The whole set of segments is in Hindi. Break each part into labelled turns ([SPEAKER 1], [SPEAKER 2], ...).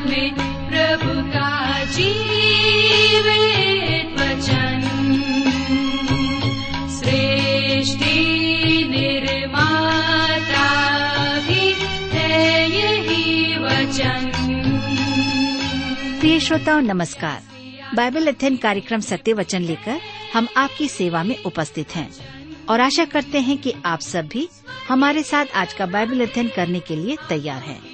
[SPEAKER 1] में प्रभु
[SPEAKER 2] प्रिय श्रोताओं, नमस्कार। बाइबल अध्ययन कार्यक्रम सत्य वचन लेकर हम आपकी सेवा में उपस्थित हैं और आशा करते हैं कि आप सब भी हमारे साथ आज का बाइबल अध्ययन करने के लिए तैयार हैं।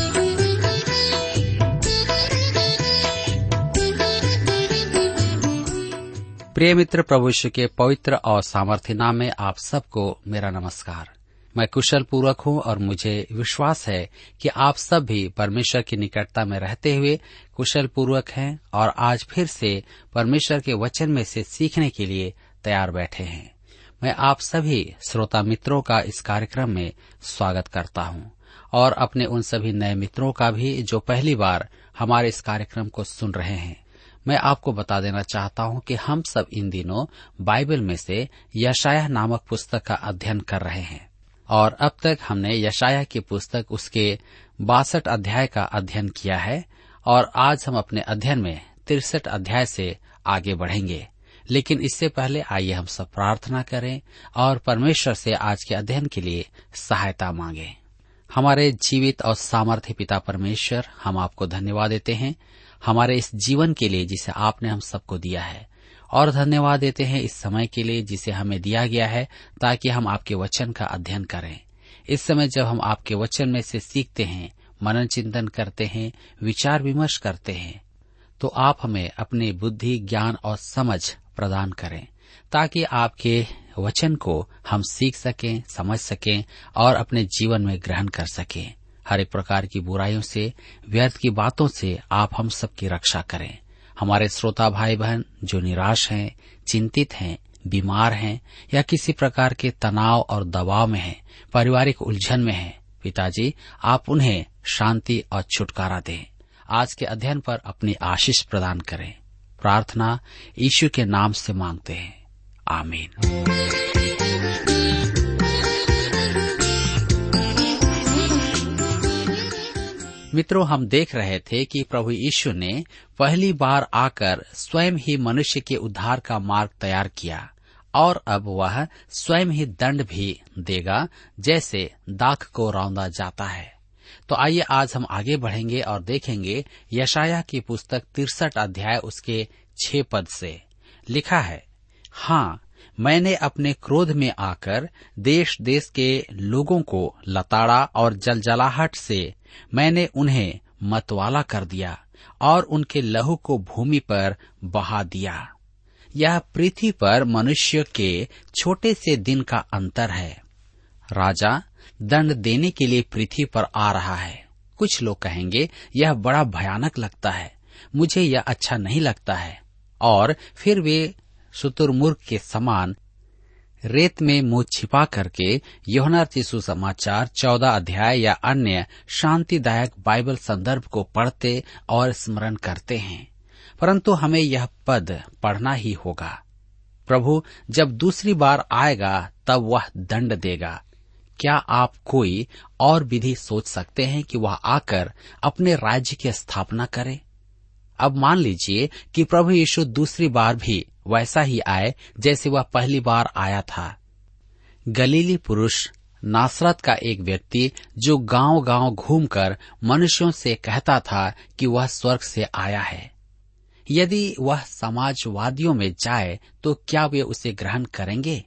[SPEAKER 3] प्रिय मित्र प्रभु यीशु के पवित्र और सामर्थ्य नाम में आप सबको मेरा नमस्कार। मैं कुशल पूर्वक हूँ और मुझे विश्वास है कि आप सब भी परमेश्वर की निकटता में रहते हुए कुशल पूर्वक हैं और आज फिर से परमेश्वर के वचन में से सीखने के लिए तैयार बैठे हैं। मैं आप सभी श्रोता मित्रों का इस कार्यक्रम में स्वागत करता हूँ और अपने उन सभी नए मित्रों का भी जो पहली बार हमारे इस कार्यक्रम को सुन रहे हैं। मैं आपको बता देना चाहता हूँ कि हम सब इन दिनों बाइबल में से यशाया नामक पुस्तक का अध्ययन कर रहे हैं। और अब तक हमने यशाया की पुस्तक उसके बासठ अध्याय का अध्ययन किया है, और आज हम अपने अध्ययन में तिरसठ अध्याय से आगे बढ़ेंगे। लेकिन इससे पहले आइए हम सब प्रार्थना करें और परमेश्वर से आज के अध्ययन के लिए सहायता मांगे। हमारे जीवित और सामर्थ्य पिता परमेश्वर, हम आपको धन्यवाद देते हैं। हमारे इस जीवन के लिए जिसे आपने हम सबको दिया है, और धन्यवाद देते हैं इस समय के लिए जिसे हमें दिया गया है, ताकि हम आपके वचन का अध्ययन करें। इस समय जब हम आपके वचन में से सीखते हैं मनन चिंतन करते हैं, विचार विमर्श करते हैं तो आप हमें अपनी बुद्धि, ज्ञान और समझ प्रदान करें, ताकि आपके वचन को हम सीख सकें, समझ सकें और अपने जीवन में ग्रहण कर सकें। हर एक प्रकार की बुराइयों से, व्यर्थ की बातों से आप हम सबकी रक्षा करें। हमारे श्रोता भाई बहन जो निराश हैं, चिंतित हैं, बीमार हैं या किसी प्रकार के तनाव और दबाव में हैं, पारिवारिक उलझन में हैं, पिताजी, आप उन्हें शांति और छुटकारा दें। आज के अध्ययन पर अपनी आशीष प्रदान करें। प्रार्थना यीशु के नाम से मांगते हैं। आमीन मित्रों, हम देख रहे थे कि प्रभु यीशु ने पहली बार आकर स्वयं ही मनुष्य के उद्धार का मार्ग तैयार किया और अब वह स्वयं ही दंड भी देगा, जैसे दाख को रौंदा जाता है। तो आइए आज हम आगे बढ़ेंगे और देखेंगे यशाया की पुस्तक तिरसठ अध्याय उसके छह पद से। लिखा है हाँ मैंने अपने क्रोध में आकर देश देश के लोगों को लताड़ा और जलजलाहट से मैंने उन्हें मतवाला कर दिया और उनके लहू को भूमि पर बहा दिया। यह पृथ्वी पर मनुष्य के छोटे से दिन का अंतर है। राजा, दंड देने के लिए पृथ्वी पर आ रहा है। कुछ लोग कहेंगे, यह बड़ा भयानक लगता है। मुझे यह अच्छा नहीं लगता है। और फिर वे शुतुरमुर्ग के समान रेत में मुँह छिपा करके योहना चिशु समाचार, चौदह अध्याय या अन्य शांतिदायक बाइबल संदर्भ को पढ़ते और स्मरण करते हैं। परंतु हमें यह पद पढ़ना ही होगा। प्रभु, जब दूसरी बार आएगा, तब वह दंड देगा। क्या आप कोई और विधि सोच सकते हैं कि वह आकर अपने राज्य की स्थापना करे? अब मान लीजिए कि प्रभु यीशु दूसरी बार भी वैसा ही आए जैसे वह पहली बार आया था। गलीली पुरुष नासरत का एक व्यक्ति जो गाँव गाँव घूमकर मनुष्यों से कहता था कि वह स्वर्ग से आया है। यदि वह समाजवादियों में जाए तो क्या वे उसे ग्रहण करेंगे?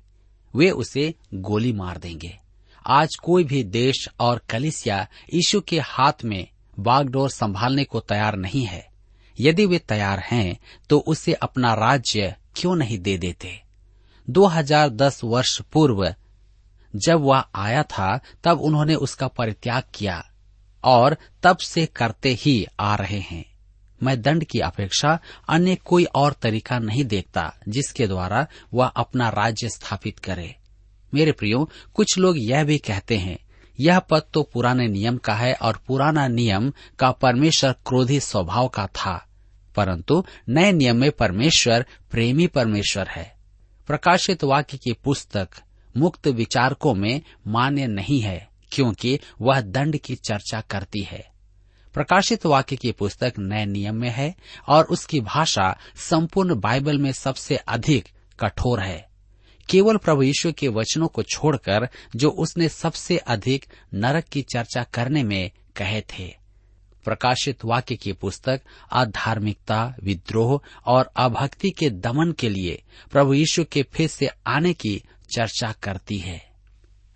[SPEAKER 3] वे उसे गोली मार देंगे। आज कोई भी देश और कलिसिया यीशु के हाथ में बागडोर संभालने को तैयार नहीं है। यदि वे तैयार हैं तो उसे अपना राज्य क्यों नहीं दे देते? 2010 वर्ष पूर्व, जब वह आया था, तब उन्होंने उसका परित्याग किया और तब से करते ही आ रहे हैं। मैं दंड की अपेक्षा अन्य कोई और तरीका नहीं देखता जिसके द्वारा वह अपना राज्य स्थापित करे। मेरे प्रियो, कुछ लोग यह भी कहते हैं, यह पद तो पुराने नियम का है और पुराना नियम का परमेश्वर क्रोधी स्वभाव का था। परंतु नए नियम में परमेश्वर प्रेमी परमेश्वर है। प्रकाशित वाक्य की पुस्तक मुक्त विचारकों में मान्य नहीं है, क्योंकि वह दंड की चर्चा करती है। प्रकाशित वाक्य की पुस्तक नए नियम में है और उसकी भाषा संपूर्ण बाइबल में सबसे अधिक कठोर है। केवल प्रभु यीशु के वचनों को छोड़कर जो उसने सबसे अधिक नरक की चर्चा करने में कहे थे। प्रकाशित वाक्य की पुस्तक अधार्मिकता विद्रोह और अभक्ति के दमन के लिए प्रभु यीशु के फिर से आने की चर्चा करती है।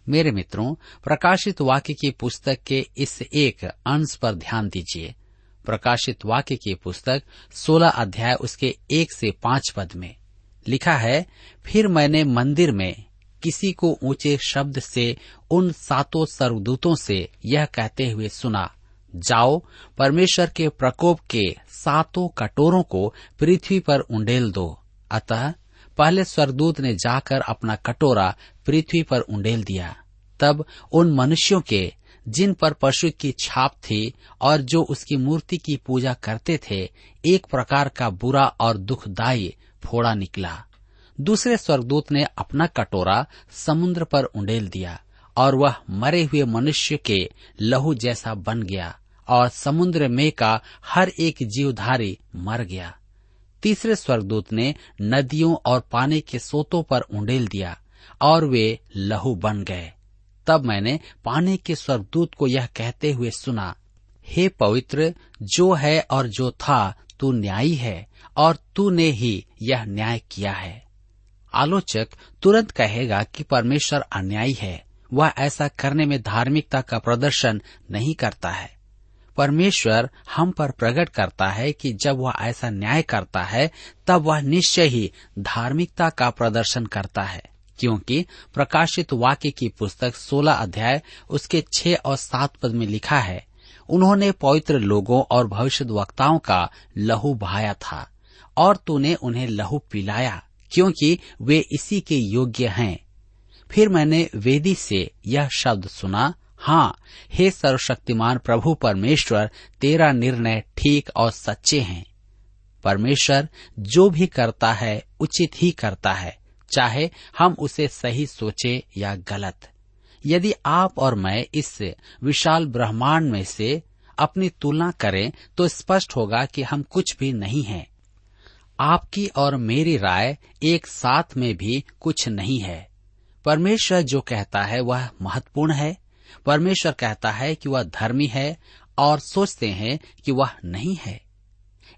[SPEAKER 3] मेरे मित्रों, प्रकाशित वाक्य की पुस्तक के इस एक अंश पर ध्यान दीजिए। प्रकाशित वाक्य की पुस्तक 16 अध्याय उसके एक से पाँच पद में लिखा है, फिर मैंने मंदिर में किसी को ऊँचे शब्द से उन सातों सर्वदूतों से यह कहते हुए सुना जाओ, परमेश्वर के प्रकोप के सातों कटोरों को पृथ्वी पर उंडेल दो। अतः पहले स्वर्गदूत ने जाकर अपना कटोरा पृथ्वी पर उंडेल दिया। तब उन मनुष्यों के, जिन पर पशु की छाप थी और जो उसकी मूर्ति की पूजा करते थे, एक प्रकार का बुरा और दुखदायी फोड़ा निकला। दूसरे स्वर्गदूत ने अपना कटोरा समुद्र पर उंडेल दिया। और वह मरे हुए मनुष्य के लहू जैसा बन गया, और समुद्र में का हर एक जीवधारी मर गया। तीसरे स्वर्गदूत ने नदियों और पानी के सोतों पर उंडेल दिया, और वे लहू बन गए। तब मैंने पानी के स्वर्गदूत को यह कहते हुए सुना, हे पवित्र, जो है और जो था, तू न्यायी है, और तूने ही यह न्याय किया है। आलोचक तुरंत कहेगा कि परमेश्वर अन्यायी है। वह ऐसा करने में धार्मिकता का प्रदर्शन नहीं करता है। परमेश्वर हम पर प्रकट करता है कि जब वह ऐसा न्याय करता है, तब वह निश्चय ही धार्मिकता का प्रदर्शन करता है, क्योंकि प्रकाशित वाक्य की पुस्तक 16 अध्याय उसके छह और सात पद में लिखा है, उन्होंने पवित्र लोगों और भविष्य वक्ताओं का लहू बहाया था, और तूने उन्हें लहू पिलाया, क्योंकि वे इसी के योग्य हैं। फिर मैंने वेदी से यह शब्द सुना हाँ हे सर्वशक्तिमान प्रभु परमेश्वर, तेरा निर्णय ठीक और सच्चे हैं। परमेश्वर जो भी करता है, उचित ही करता है, चाहे हम उसे सही सोचे या गलत। यदि आप और मैं इस विशाल ब्रह्मांड में से अपनी तुलना करें तो स्पष्ट होगा कि हम कुछ भी नहीं हैं। आपकी और मेरी राय एक साथ में भी कुछ नहीं है। परमेश्वर जो कहता है वह महत्वपूर्ण है। परमेश्वर कहता है कि वह धर्मी है और सोचते हैं कि वह नहीं है।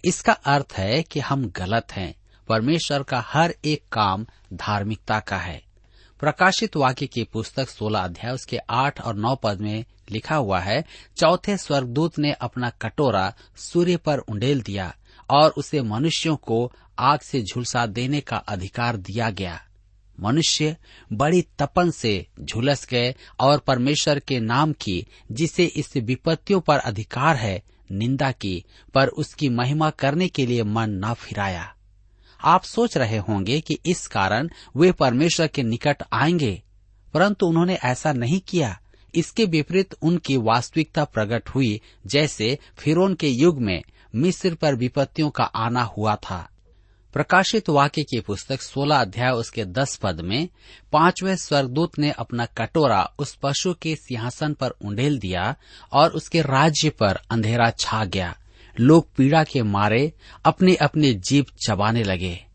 [SPEAKER 3] इसका अर्थ है कि हम गलत हैं। परमेश्वर का हर एक काम धार्मिकता का है। प्रकाशित वाक्य की पुस्तक 16 अध्याय, उसके आठ और नौ पद में लिखा हुआ है, चौथे स्वर्गदूत ने अपना कटोरा सूर्य पर उंडेल दिया और उसे मनुष्यों को आग से झुलसा देने का अधिकार दिया गया। मनुष्य बड़ी तपन से झुलस गए और परमेश्वर के नाम की, जिसे इस विपत्तियों पर अधिकार है, निंदा की, पर उसकी महिमा करने के लिए मन न फिराया। आप सोच रहे होंगे कि इस कारण वे परमेश्वर के निकट आएँगे, परंतु उन्होंने ऐसा नहीं किया। इसके विपरीत उनकी वास्तविकता प्रकट हुई, जैसे फिरोन के युग में मिस्र पर विपत्तियों का आना हुआ था। प्रकाशित वाक्य की पुस्तक 16 अध्याय उसके 10 पद में, पाँचवें स्वर्गदूत ने अपना कटोरा उस पशु के सिंहासन पर उंडेल दिया और उसके राज्य पर अंधेरा छा गया। लोग पीड़ा के मारे अपने अपने जीप चबाने लगे।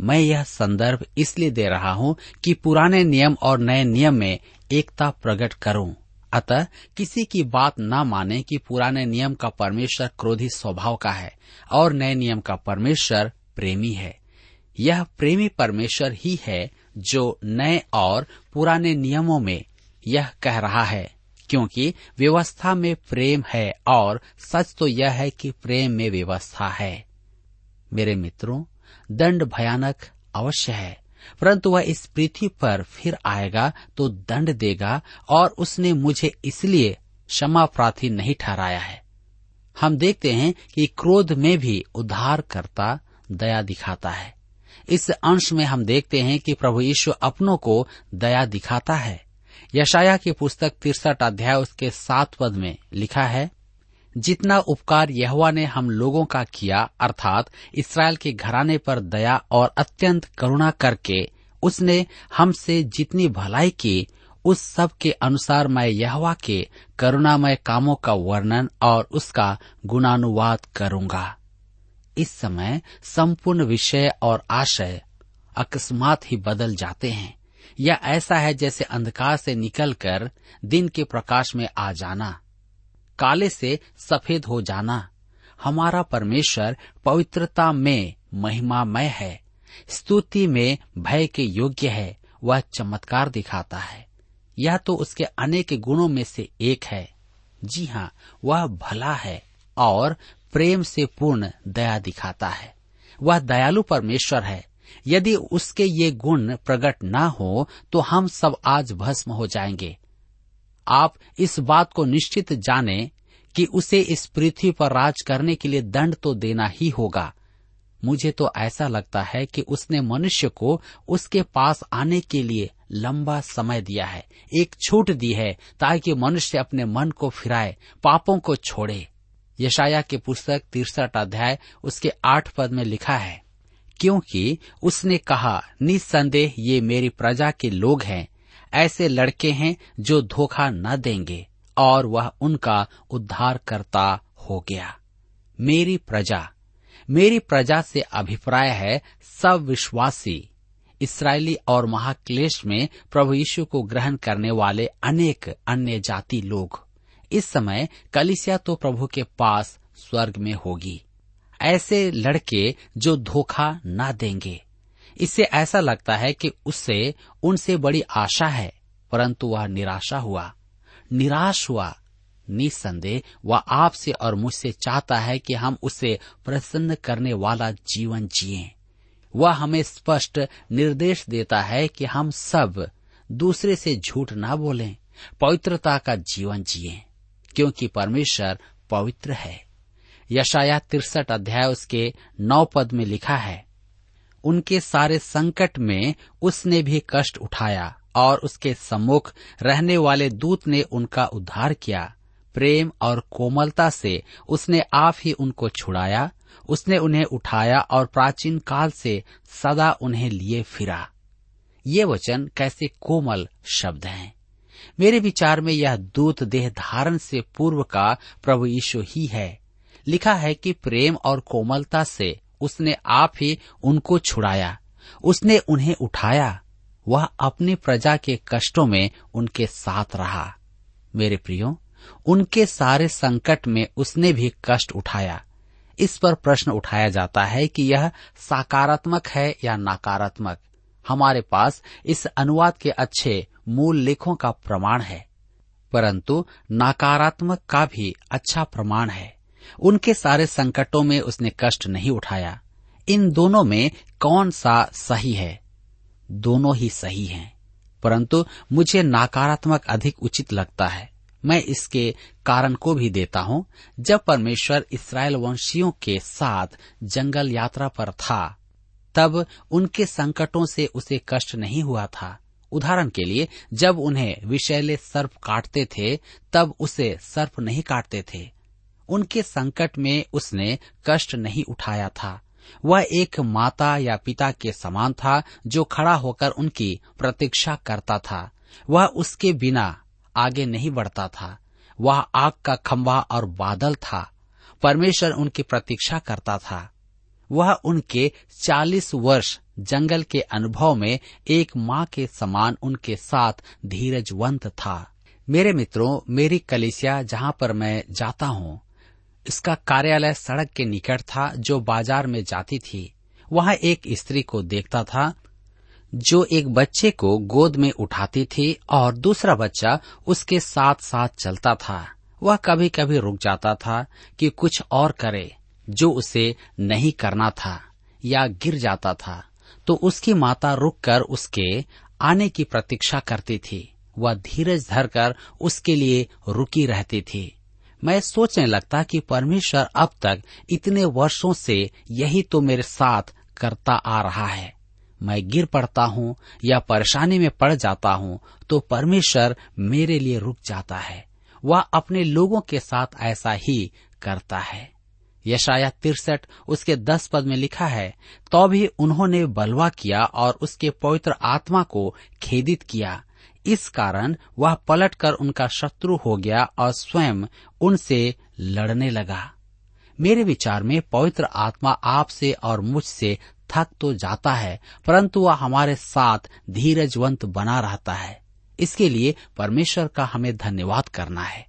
[SPEAKER 3] मैं यह संदर्भ इसलिए दे रहा हूँ कि पुराने नियम और नए नियम में एकता प्रकट करूँ। अतः किसी की बात न माने कि पुराने नियम का परमेश्वर क्रोधी स्वभाव का है और नए नियम का परमेश्वर प्रेमी है। यह प्रेमी परमेश्वर ही है जो नए और पुराने नियमों में यह कह रहा है, क्योंकि व्यवस्था में प्रेम है और सच तो यह है कि प्रेम में व्यवस्था है। मेरे मित्रों, दंड भयानक अवश्य है, परंतु वह इस पृथ्वी पर फिर आएगा तो दंड देगा और उसने मुझे इसलिए क्षमा प्रार्थी नहीं ठहराया है। हम देखते हैं कि क्रोध में भी उद्धार करता दया दिखाता है। इस अंश में हम देखते हैं कि प्रभु यीशु अपनों को दया दिखाता है। यशाया की पुस्तक तिरसठ अध्याय उसके सात पद में लिखा है, जितना उपकार यहवा ने हम लोगों का किया, अर्थात इसराइल के घराने पर दया और अत्यंत करुणा करके, उसने हमसे जितनी भलाई की, उस सब के अनुसार मैं यहवा के करुणामय कामों का वर्णन और उसका गुणानुवाद करूँगा। इस समय संपूर्ण विषय और आशय अकस्मात ही बदल जाते हैं यह ऐसा है जैसे अंधकार से निकलकर दिन के प्रकाश में आ जाना, काले से सफ़ेद हो जाना। हमारा परमेश्वर पवित्रता में महिमामय है, स्तुति में भय के योग्य है, वह चमत्कार दिखाता है। यह तो उसके अनेक गुणों में से एक है। जी हाँ वह भला है और प्रेम से पूर्ण दया दिखाता है। वह दयालु परमेश्वर है। यदि उसके ये गुण प्रकट न हो तो हम सब आज भस्म हो जाएँगे। आप इस बात को निश्चित जाने कि उसे इस पृथ्वी पर राज करने के लिए दंड तो देना ही होगा। मुझे तो ऐसा लगता है कि उसने मनुष्य को उसके पास आने के लिए लंबा समय दिया है, एक छूट दी है, ताकि मनुष्य अपने मन को फिराए, पापों को छोड़े। यशाया की पुस्तक तिरसठ अध्याय, उसके आठ पद में लिखा है, क्योंकि उसने कहा, निसंदेह ये मेरी प्रजा के लोग हैं, ऐसे लड़के हैं जो धोखा न देंगे, और वह उनका उद्धार करता हो गया। मेरी प्रजा मेरी प्रजा से अभिप्राय है सब विश्वासी। इसराइली और महाक्लेश में प्रभु यीशु को ग्रहण करने वाले अनेक अन्य जाति लोग इस समय कलिसिया तो प्रभु के पास स्वर्ग में होगी। ऐसे लड़के जो धोखा न देंगे। इससे ऐसा लगता है कि उससे, उनसे बड़ी आशा है, परंतु वह निराशा हुआ। निराश हुआ, निसंदेह, वह आपसे और मुझसे चाहता है कि हम उसे प्रसन्न करने वाला जीवन जिए। वह हमें स्पष्ट निर्देश देता है कि हम सब दूसरे से झूठ ना बोलें, पवित्रता का जीवन जिए। क्योंकि परमेश्वर पवित्र है। यशाया तिरसठ अध्याय उसके नौ पद में लिखा है, उनके सारे संकट में उसने भी कष्ट उठाया और उसके सम्मुख रहने वाले दूत ने उनका उद्धार किया। प्रेम और कोमलता से उसने आप ही उनको छुड़ाया, उसने उन्हें उठाया और प्राचीन काल से सदा उन्हें लिए फिरा। ये वचन कैसे कोमल शब्द हैं। मेरे विचार में यह दूत देह धारण से पूर्व का प्रभु यीशु ही है। लिखा है कि प्रेम और कोमलता से उसने आप ही उनको छुड़ाया। उसने उन्हें उठाया। वह अपनी प्रजा के कष्टों में उनके साथ रहा। मेरे प्रियो, उनके सारे संकट में उसने भी कष्ट उठाया। इस पर प्रश्न उठाया जाता है कि यह सकारात्मक है या नकारात्मक। हमारे पास इस अनुवाद के अच्छे मूल लेखों का प्रमाण है, परंतु नकारात्मक का भी अच्छा प्रमाण है। उनके सारे संकटों में उसने कष्ट नहीं उठाया। इन दोनों में कौन सा सही है? दोनों ही सही हैं, परंतु मुझे नकारात्मक अधिक उचित लगता है। मैं इसके कारण को भी देता हूँ, जब परमेश्वर इसराइल वंशियों के साथ जंगल यात्रा पर था, तब उनके संकटों से उसे कष्ट नहीं हुआ था। उदाहरण के लिए, जब उन्हें विषैले सर्प काटते थे, तब उसे सर्प नहीं काटते थे। उनके संकट में उसने कष्ट नहीं उठाया था। वह एक माता या पिता के समान था, जो खड़ा होकर उनकी प्रतीक्षा करता था। वह उसके बिना आगे नहीं बढ़ता था। वह आग का खंभा और बादल था। परमेश्वर उनकी प्रतीक्षा करता था। वह उनके चालीस वर्ष जंगल के अनुभव में एक माँ के समान उनके साथ धीरजवंत था। मेरे मित्रों, मेरी कलिसिया जहाँ पर मैं जाता हूँ, इसका कार्यालय सड़क के निकट था जो बाज़ार में जाती थी। वहाँ एक स्त्री को देखता था, जो एक बच्चे को गोद में उठाती थी और दूसरा बच्चा उसके साथ साथ चलता था। वह कभी कभी रुक जाता था कि कुछ और करे। जो उसे नहीं करना था या गिर जाता था तो उसकी माता रुककर उसके आने की प्रतीक्षा करती थी। वह धीरज धरकर उसके लिए रुकी रहती थी। मैं सोचने लगता कि परमेश्वर अब तक इतने वर्षों से यही तो मेरे साथ करता आ रहा है। मैं गिर पड़ता हूँ या परेशानी में पड़ जाता हूँ तो परमेश्वर मेरे लिए रुक जाता है। वह अपने लोगों के साथ ऐसा ही करता है। यशाया तिरसठ, उसके दस पद में लिखा है तो भी उन्होंने बलवा किया और उसके पवित्र आत्मा को खेदित किया। इस कारण वह पलटकर उनका शत्रु हो गया और स्वयं उनसे लड़ने लगा। मेरे विचार में पवित्र आत्मा आपसे और मुझसे थक तो जाता है, परंतु वह हमारे साथ धीरजवंत बना रहता है। इसके लिए परमेश्वर का हमें धन्यवाद करना है।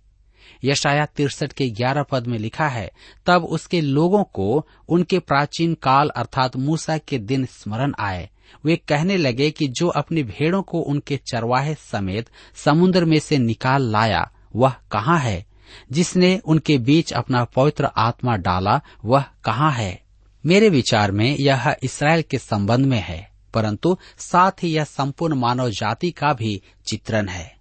[SPEAKER 3] यशाया तिरसठ के ग्यारह पद में लिखा है, तब उसके लोगों को उनके प्राचीन काल अर्थात मूसा के दिन स्मरण आए। वे कहने लगे कि जो अपनी भेड़ों को उनके चरवाहे समेत समुद्र में से निकाल लाया, वह कहाँ है? जिसने उनके बीच अपना पवित्र आत्मा डाला, वह कहाँ है? मेरे विचार में यह इसराइल के संबंध में है, परंतु साथ ही यह संपूर्ण मानव जाति का भी चित्रण है।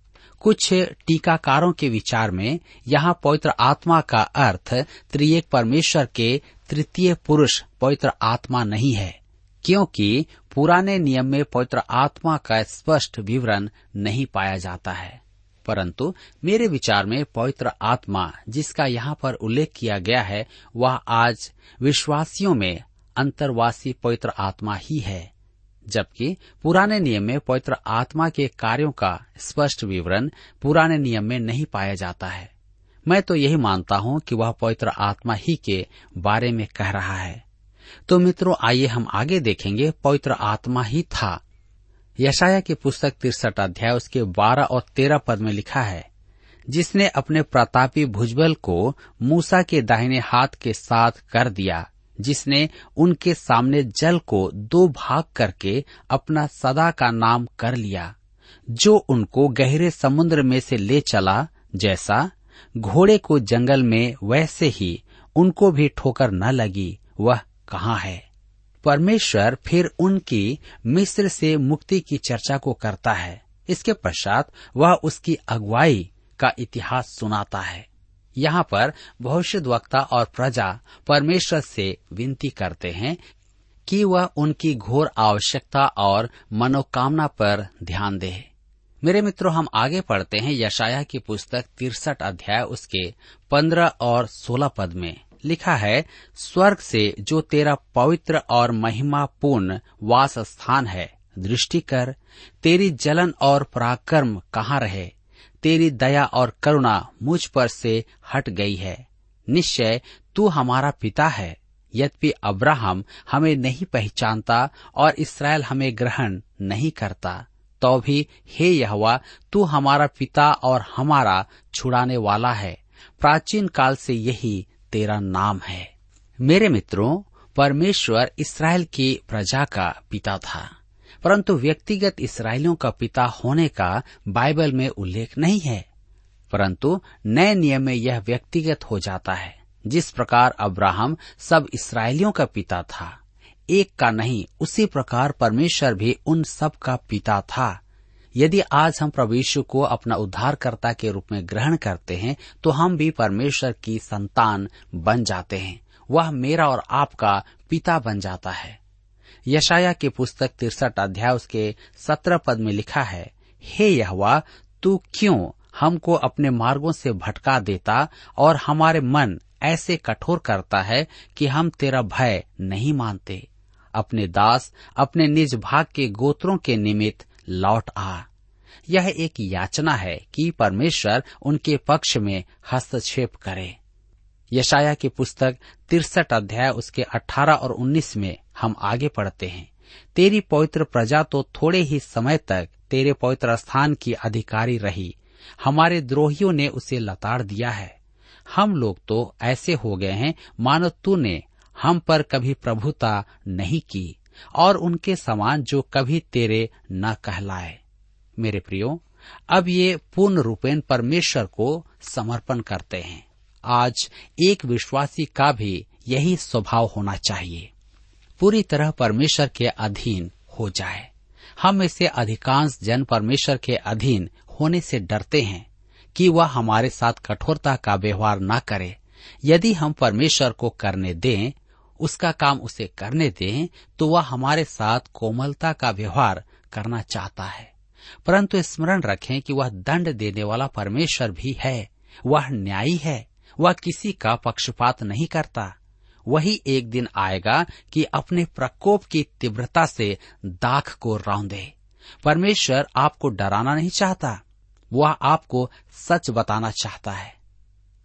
[SPEAKER 3] कुछ टीकाकारों के विचार में यहाँ पवित्र आत्मा का अर्थ त्रिएक परमेश्वर के तृतीय पुरुष पवित्र आत्मा नहीं है, क्योंकि पुराने नियम में पवित्र आत्मा का स्पष्ट विवरण नहीं पाया जाता है। परंतु मेरे विचार में पवित्र आत्मा जिसका यहाँ पर उल्लेख किया गया है, वह आज विश्वासियों में अंतर्वासी पवित्र आत्मा ही है। जबकि पुराने नियम में पवित्र आत्मा के कार्यों का स्पष्ट विवरण पुराने नियम में नहीं पाया जाता है। मैं तो यही मानता हूँ कि वह पवित्र आत्मा ही के बारे में कह रहा है। तो मित्रों, आइए हम आगे देखेंगे पवित्र आत्मा ही था। यशाया की पुस्तक तिरसठ अध्याय उसके बारह और तेरह पद में लिखा है, जिसने अपने प्रतापी भुजबल को मूसा के दाहिने हाथ के साथ कर दिया। जिसने उनके सामने जल को दो भाग करके अपना सदा का नाम कर लिया, जो उनको गहरे समुद्र में से ले चला, जैसा घोड़े को जंगल में वैसे ही उनको भी ठोकर न लगी, वह कहाँ है? परमेश्वर फिर उनकी मिस्र से मुक्ति की चर्चा को करता है। इसके पश्चात वह उसकी अगुवाई का इतिहास सुनाता है। यहाँ पर भविष्य वक्ता और प्रजा परमेश्वर से विनती करते हैं कि वह उनकी घोर आवश्यकता और मनोकामना पर ध्यान दे। मेरे मित्रों, हम आगे पढ़ते हैं यशाया की पुस्तक तिरसठ अध्याय, उसके पंद्रह और सोलह पद में। लिखा है, स्वर्ग से जो तेरा पवित्र और महिमापूर्ण वास स्थान है, दृष्टि कर, तेरी जलन और पराक्रम कहाँ रहे? तेरी दया और करुणा मुझ पर से हट गई है। निश्चय तू हमारा पिता है। यद्यपि अब्राहम हमें नहीं पहचानता और इसराइल हमें ग्रहण नहीं करता तो भी हे यहवा, तू हमारा पिता और हमारा छुड़ाने वाला है। प्राचीन काल से यही तेरा नाम है। मेरे मित्रों, परमेश्वर इसराइल की प्रजा का पिता था। परंतु व्यक्तिगत इसराइलियों का पिता होने का बाइबल में उल्लेख नहीं है। परंतु नए नियम में यह व्यक्तिगत हो जाता है। जिस प्रकार अब्राहम सब इसराइलियों का पिता था, एक का नहीं, उसी प्रकार परमेश्वर भी उन सब का पिता था। यदि आज हम प्रभु यीशु को अपना उद्धारकर्ता के रूप में ग्रहण करते हैं तो हम भी परमेश्वर की संतान बन जाते हैं। वह मेरा और आपका पिता बन जाता है। यशाया की पुस्तक तिरसठ अध्याय उसके सत्रह पद में लिखा है, हे यहवा, तू क्यों हमको अपने मार्गों से भटका देता और हमारे मन ऐसे कठोर करता है कि हम तेरा भय नहीं मानते? अपने दास, अपने निज भाग के गोत्रों के निमित्त लौट आ। यह एक याचना है कि परमेश्वर उनके पक्ष में हस्तक्षेप करे। यशाया की पुस्तक तिरसठ अध्याय उसके अठारह और उन्नीस में हम आगे पढ़ते हैं। तेरी पवित्र प्रजा तो थोड़े ही समय तक तेरे पवित्र स्थान की अधिकारी रही। हमारे द्रोहियों ने उसे लताड़ दिया है। हम लोग तो ऐसे हो गए हैं, मानो तूने हम पर कभी प्रभुता नहीं की और उनके समान जो कभी तेरे न कहलाए। मेरे प्रियो, अब ये पूर्ण रूपेण परमेश्वर को समर्पण करते हैं। आज एक विश्वासी का भी यही स्वभाव होना चाहिए। पूरी तरह परमेश्वर के अधीन हो जाए। हम में से अधिकांश जन परमेश्वर के अधीन होने से डरते हैं कि वह हमारे साथ कठोरता का व्यवहार न करे। यदि हम परमेश्वर को करने दें, उसका काम उसे करने दें तो वह हमारे साथ कोमलता का व्यवहार करना चाहता है। परंतु स्मरण रखें कि वह दंड देने वाला परमेश्वर भी है। वह न्यायी है। वह किसी का पक्षपात नहीं करता। वही एक दिन आएगा कि अपने प्रकोप की तीव्रता से दाख को रौंदे परमेश्वर आपको डराना नहीं चाहता, वह आपको सच बताना चाहता है।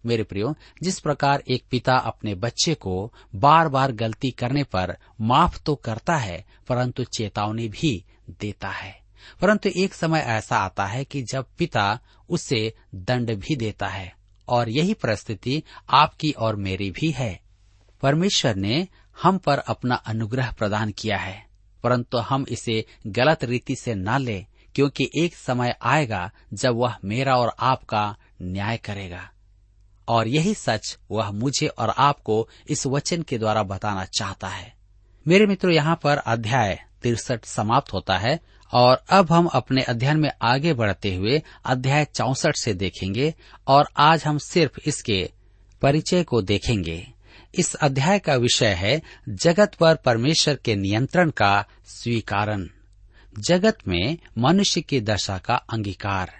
[SPEAKER 3] मेरे प्रियो, जिस प्रकार एक पिता अपने बच्चे को बार बार गलती करने पर माफ़ तो करता है, परंतु चेतावनी भी देता है। परंतु एक समय ऐसा आता है कि जब पिता उसे दंड भी देता है, और यही परिस्थिति आपकी और मेरी भी है। परमेश्वर ने हम पर अपना अनुग्रह प्रदान किया है, परंतु हम इसे गलत रीति से न ले, क्योंकि एक समय आएगा जब वह मेरा और आपका न्याय करेगा। और यही सच वह मुझे और आपको इस वचन के द्वारा बताना चाहता है। मेरे मित्रों, यहाँ पर अध्याय तिरसठ समाप्त होता है, और अब हम अपने अध्ययन में आगे बढ़ते हुए अध्याय चौसठ से देखेंगे, और आज हम सिर्फ़ इसके परिचय को देखेंगे। इस अध्याय का विषय है जगत पर परमेश्वर के नियंत्रण का स्वीकारन जगत में मनुष्य की दशा का अंगीकार।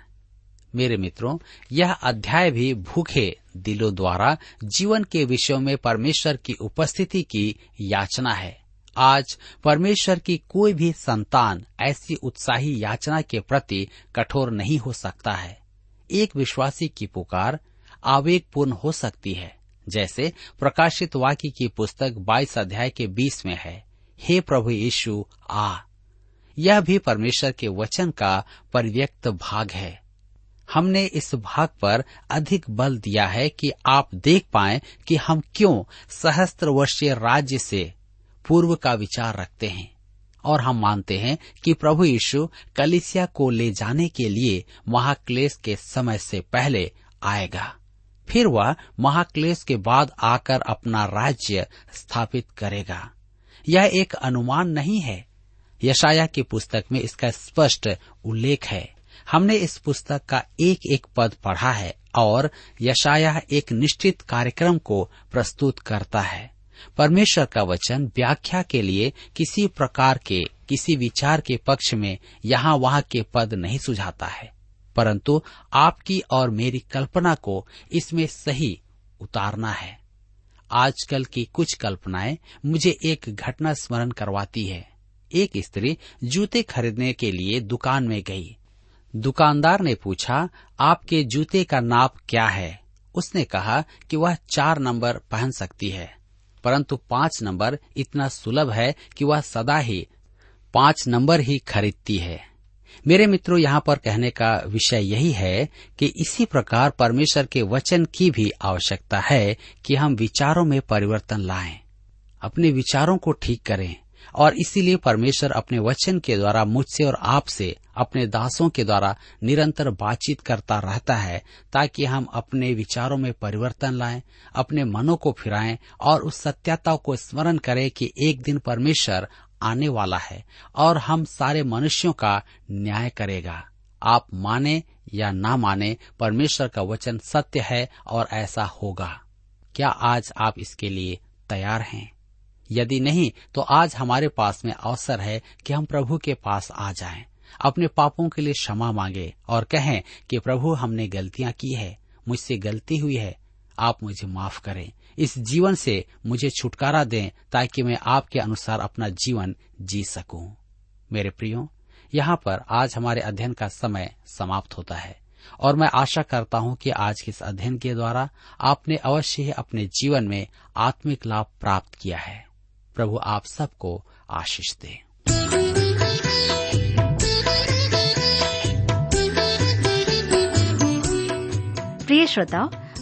[SPEAKER 3] मेरे मित्रों, यह अध्याय भी भूखे दिलों द्वारा जीवन के विषयों में परमेश्वर की उपस्थिति की याचना है। आज परमेश्वर की कोई भी संतान ऐसी उत्साही याचना के प्रति कठोर नहीं हो सकता है। एक विश्वासी की पुकार आवेगपूर्ण हो सकती है। जैसे प्रकाशित वाक्य की पुस्तक 22 अध्याय के 20 में है, हे प्रभु यीशु, आ। यह भी परमेश्वर के वचन का परिव्यक्त भाग है। हमने इस भाग पर अधिक बल दिया है कि आप देख पाए कि हम क्यों सहस्त्र वर्षीय राज्य से पूर्व का विचार रखते हैं और हम मानते हैं कि प्रभु यीशु कलिसिया को ले जाने के लिए महाक्लेश के समय से पहले आएगा। फिर वह महाक्लेश के बाद आकर अपना राज्य स्थापित करेगा। यह एक अनुमान नहीं है। यशाया की पुस्तक में इसका स्पष्ट उल्लेख है। हमने इस पुस्तक का एक एक पद पढ़ा है और यशाया एक निश्चित कार्यक्रम को प्रस्तुत करता है। परमेश्वर का वचन व्याख्या के लिए किसी प्रकार के, किसी विचार के पक्ष में यहाँ वहाँ के पद नहीं सुझाता है। परंतु आपकी और मेरी कल्पना को इसमें सही उतारना है। आजकल की कुछ कल्पनाएँ मुझे एक घटना स्मरण करवाती है। एक स्त्री जूते खरीदने के लिए दुकान में गई। दुकानदार ने पूछा, आपके जूते का नाप क्या है? उसने कहा कि वह चार नंबर पहन सकती है। परंतु पाँच नंबर इतना सुलभ है कि वह सदा ही पाँच नंबर ही खरीदती है। मेरे मित्रों यहाँ पर कहने का विषय यही है कि इसी प्रकार परमेश्वर के वचन की भी आवश्यकता है कि हम विचारों में परिवर्तन लाएँ, अपने विचारों को ठीक करें और इसीलिए परमेश्वर अपने वचन के द्वारा मुझसे और आपसे अपने दासों के द्वारा निरंतर बातचीत करता रहता है ताकि हम अपने विचारों में परिवर्तन लाएँ, अपने मनों को फिराएँ और उस सत्यता को स्मरण करें कि एक दिन परमेश्वर आने वाला है और हम सारे मनुष्यों का न्याय करेगा। आप माने या ना माने परमेश्वर का वचन सत्य है और ऐसा होगा। क्या आज आप इसके लिए तैयार हैं? यदि नहीं तो आज हमारे पास में अवसर है कि हम प्रभु के पास आ जाएँ, अपने पापों के लिए क्षमा मांगे और कहें कि प्रभु हमने गलतियाँ की है मुझसे गलती हुई है आप मुझे माफ़ करें। इस जीवन से मुझे छुटकारा दें ताकि मैं आपके अनुसार अपना जीवन जी सकूँ। मेरे प्रियो, यहाँ पर आज हमारे अध्ययन का समय समाप्त होता है और मैं आशा करता हूँ कि आज के इस अध्ययन के द्वारा आपने अवश्य ही अपने जीवन में आत्मिक लाभ प्राप्त किया है। प्रभु आप सबको आशीष दे।
[SPEAKER 2] प्रिय श्रोताओ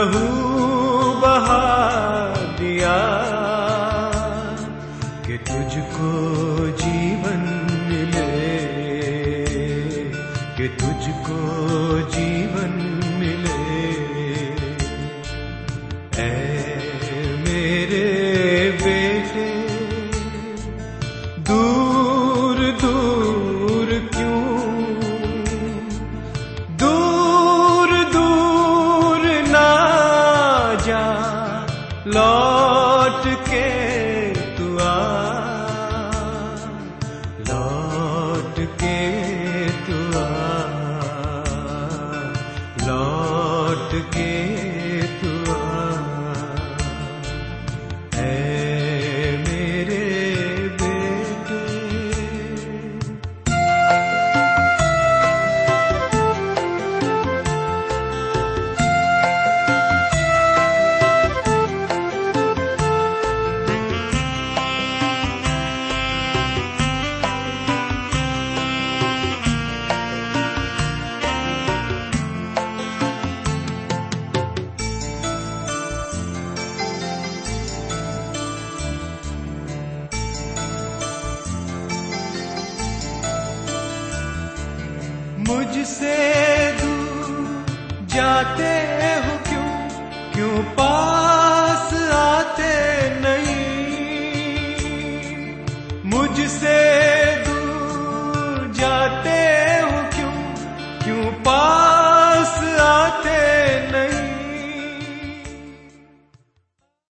[SPEAKER 4] लहू